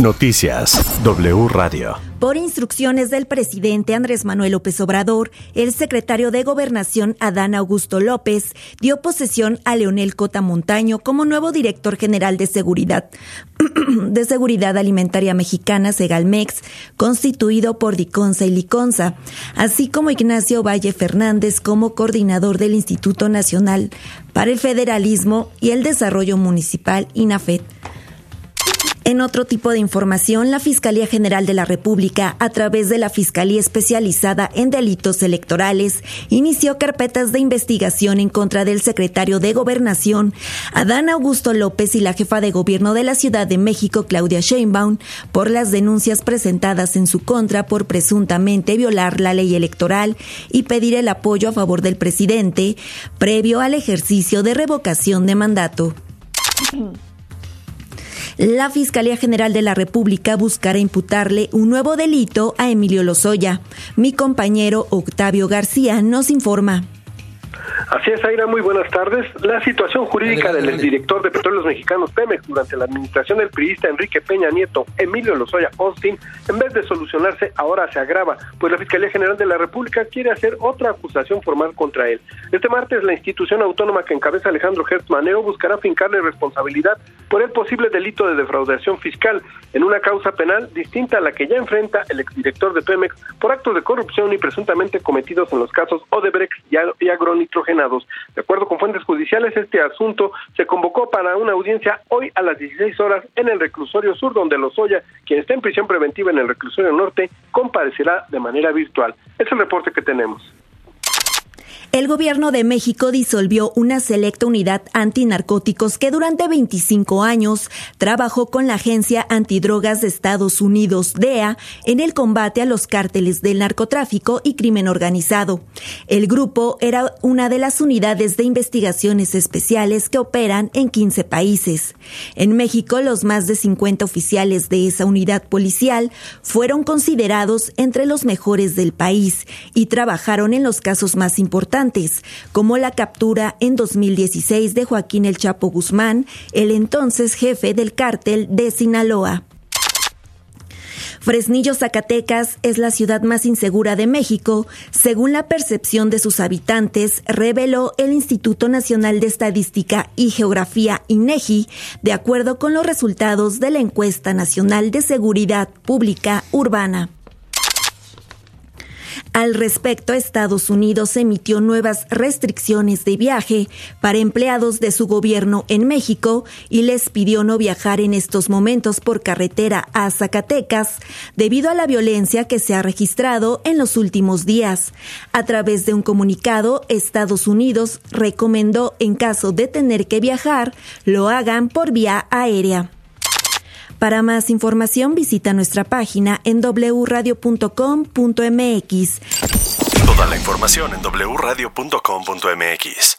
Noticias W Radio. Por instrucciones del presidente Andrés Manuel López Obrador, el secretario de Gobernación Adán Augusto López dio posesión a Leonel Cota Montaño como nuevo director general de seguridad de Seguridad Alimentaria Mexicana Segalmex, constituido por Diconsa y Liconza, así como Ignacio Valle Fernández como coordinador del Instituto Nacional para el Federalismo y el Desarrollo Municipal INAFED. En otro tipo de información, la Fiscalía General de la República, a través de la Fiscalía Especializada en Delitos Electorales, inició carpetas de investigación en contra del secretario de Gobernación, Adán Augusto López, y la jefa de gobierno de la Ciudad de México, Claudia Sheinbaum, por las denuncias presentadas en su contra por presuntamente violar la ley electoral y pedir el apoyo a favor del presidente, previo al ejercicio de revocación de mandato. La Fiscalía General de la República buscará imputarle un nuevo delito a Emilio Lozoya. Mi compañero Octavio García nos informa. Así es, Aira, muy buenas tardes. La situación jurídica del exdirector de Petróleos Mexicanos Pemex durante la administración del priista Enrique Peña Nieto, Emilio Lozoya Austin, en vez de solucionarse, ahora se agrava, pues la Fiscalía General de la República quiere hacer otra acusación formal contra él. Este martes, la institución autónoma que encabeza Alejandro Hertz Manero buscará fincarle responsabilidad por el posible delito de defraudación fiscal en una causa penal distinta a la que ya enfrenta el exdirector de Pemex por actos de corrupción y presuntamente cometidos en los casos Odebrecht y De acuerdo con fuentes judiciales, este asunto se convocó para una audiencia hoy a las 16 horas en el reclusorio sur, donde Lozoya, quien está en prisión preventiva en el reclusorio norte, comparecerá de manera virtual. Es el reporte que tenemos. El gobierno de México disolvió una selecta unidad antinarcóticos que durante 25 años trabajó con la Agencia Antidrogas de Estados Unidos, DEA, en el combate a los cárteles del narcotráfico y crimen organizado. El grupo era una de las unidades de investigaciones especiales que operan en 15 países. En México, los más de 50 oficiales de esa unidad policial fueron considerados entre los mejores del país y trabajaron en los casos más como la captura en 2016 de Joaquín El Chapo Guzmán, el entonces jefe del cártel de Sinaloa. Fresnillo, Zacatecas es la ciudad más insegura de México, según la percepción de sus habitantes, reveló el Instituto Nacional de Estadística y Geografía INEGI, de acuerdo con los resultados de la encuesta nacional de seguridad pública urbana. Al respecto, Estados Unidos emitió nuevas restricciones de viaje para empleados de su gobierno en México y les pidió no viajar en estos momentos por carretera a Zacatecas debido a la violencia que se ha registrado en los últimos días. A través de un comunicado, Estados Unidos recomendó en caso de tener que viajar, lo hagan por vía aérea. Para más información visita nuestra página en wradio.com.mx. Toda la información en wradio.com.mx.